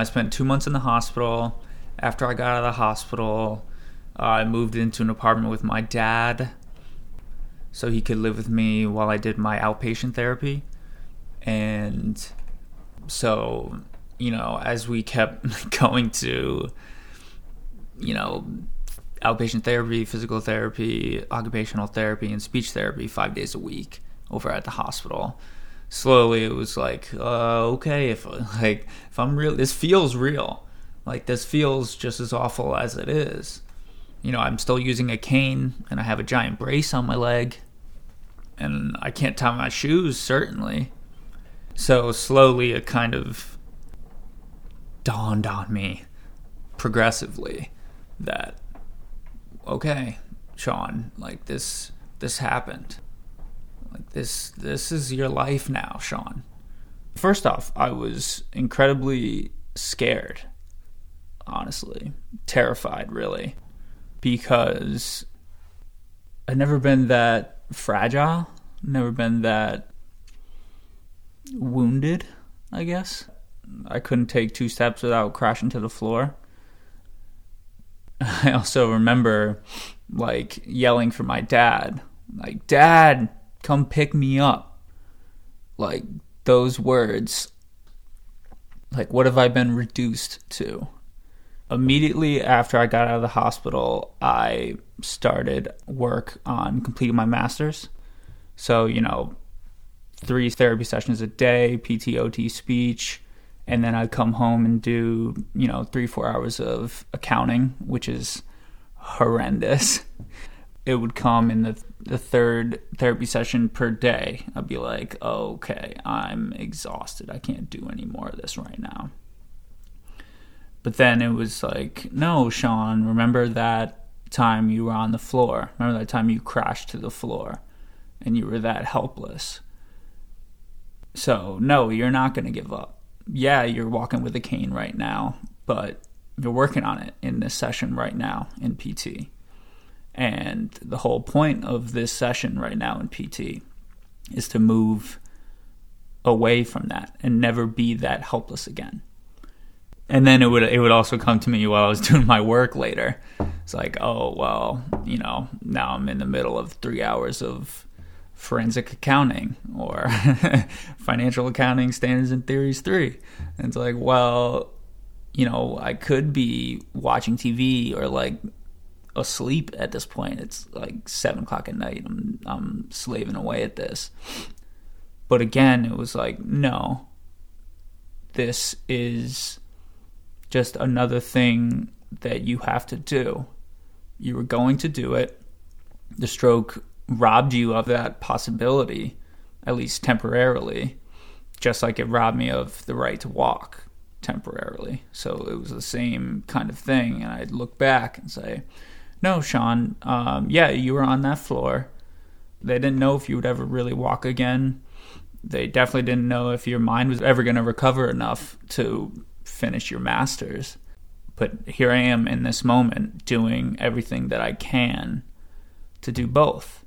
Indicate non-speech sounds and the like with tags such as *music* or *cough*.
I spent two months in the hospital. After I got out of the hospital, uh, I moved into an apartment with my dad so he could live with me while I did my outpatient therapy. And so, you know, as we kept *laughs* going to, you know, outpatient therapy, physical therapy, occupational therapy, and speech therapy five days a week over at the hospital. Slowly, it was like, uh, okay, if like if I'm real, this feels real. Like this feels just as awful as it is. You know, I'm still using a cane, and I have a giant brace on my leg, and I can't tie my shoes certainly. So slowly, it kind of dawned on me progressively that okay, Sean, like this this happened. Like this this is your life now, Sean. First off, I was incredibly scared. Honestly, terrified really because I'd never been that fragile, never been that wounded, I guess. I couldn't take two steps without crashing to the floor. *laughs* I also remember like yelling for my dad, like, Dad, come pick me up. Like, those words, like, what have I been reduced to? Immediately after I got out of the hospital, I started work on completing my master's. So, you know, three therapy sessions a day, PTOT speech, and then I'd come home and do you know three four hours of accounting, which is horrendous. *laughs* It would come in the the third therapy session per day. I'd be like, okay, I'm exhausted. I can't do any more of this right now. But then it was like, no, Sean, remember that time you were on the floor? Remember that time you crashed to the floor and you were that helpless? So, no, you're not going to give up yeah, you're walking with a cane right now, but you're working on it in this session right now in PT. And the whole point of this session right now in PT is to move away from that and never be that helpless again. And then it would it would also come to me while I was *laughs* doing my work later. It's like, oh well, you know, now I'm in the middle of three hours of forensic accounting or *laughs* financial accounting standards and theories three. And it's like, well, you know, I could be watching TV or like asleep at this point. It's like seven o'clock at night. I'm I'm slaving away at this. But again, it was like, no. This is just another thing that you have to do. You were going to do it. The stroke robbed you of that possibility, at least temporarily, just like it robbed me of the right to walk temporarily. So it was the same kind of thing. And I'd look back and say, no, Sean, um, yeah, you were on that floor. They didn't know if you would ever really walk again. They definitely didn't know if your mind was ever going to recover enough to finish your master's. But here I am in this moment doing everything that I can to do both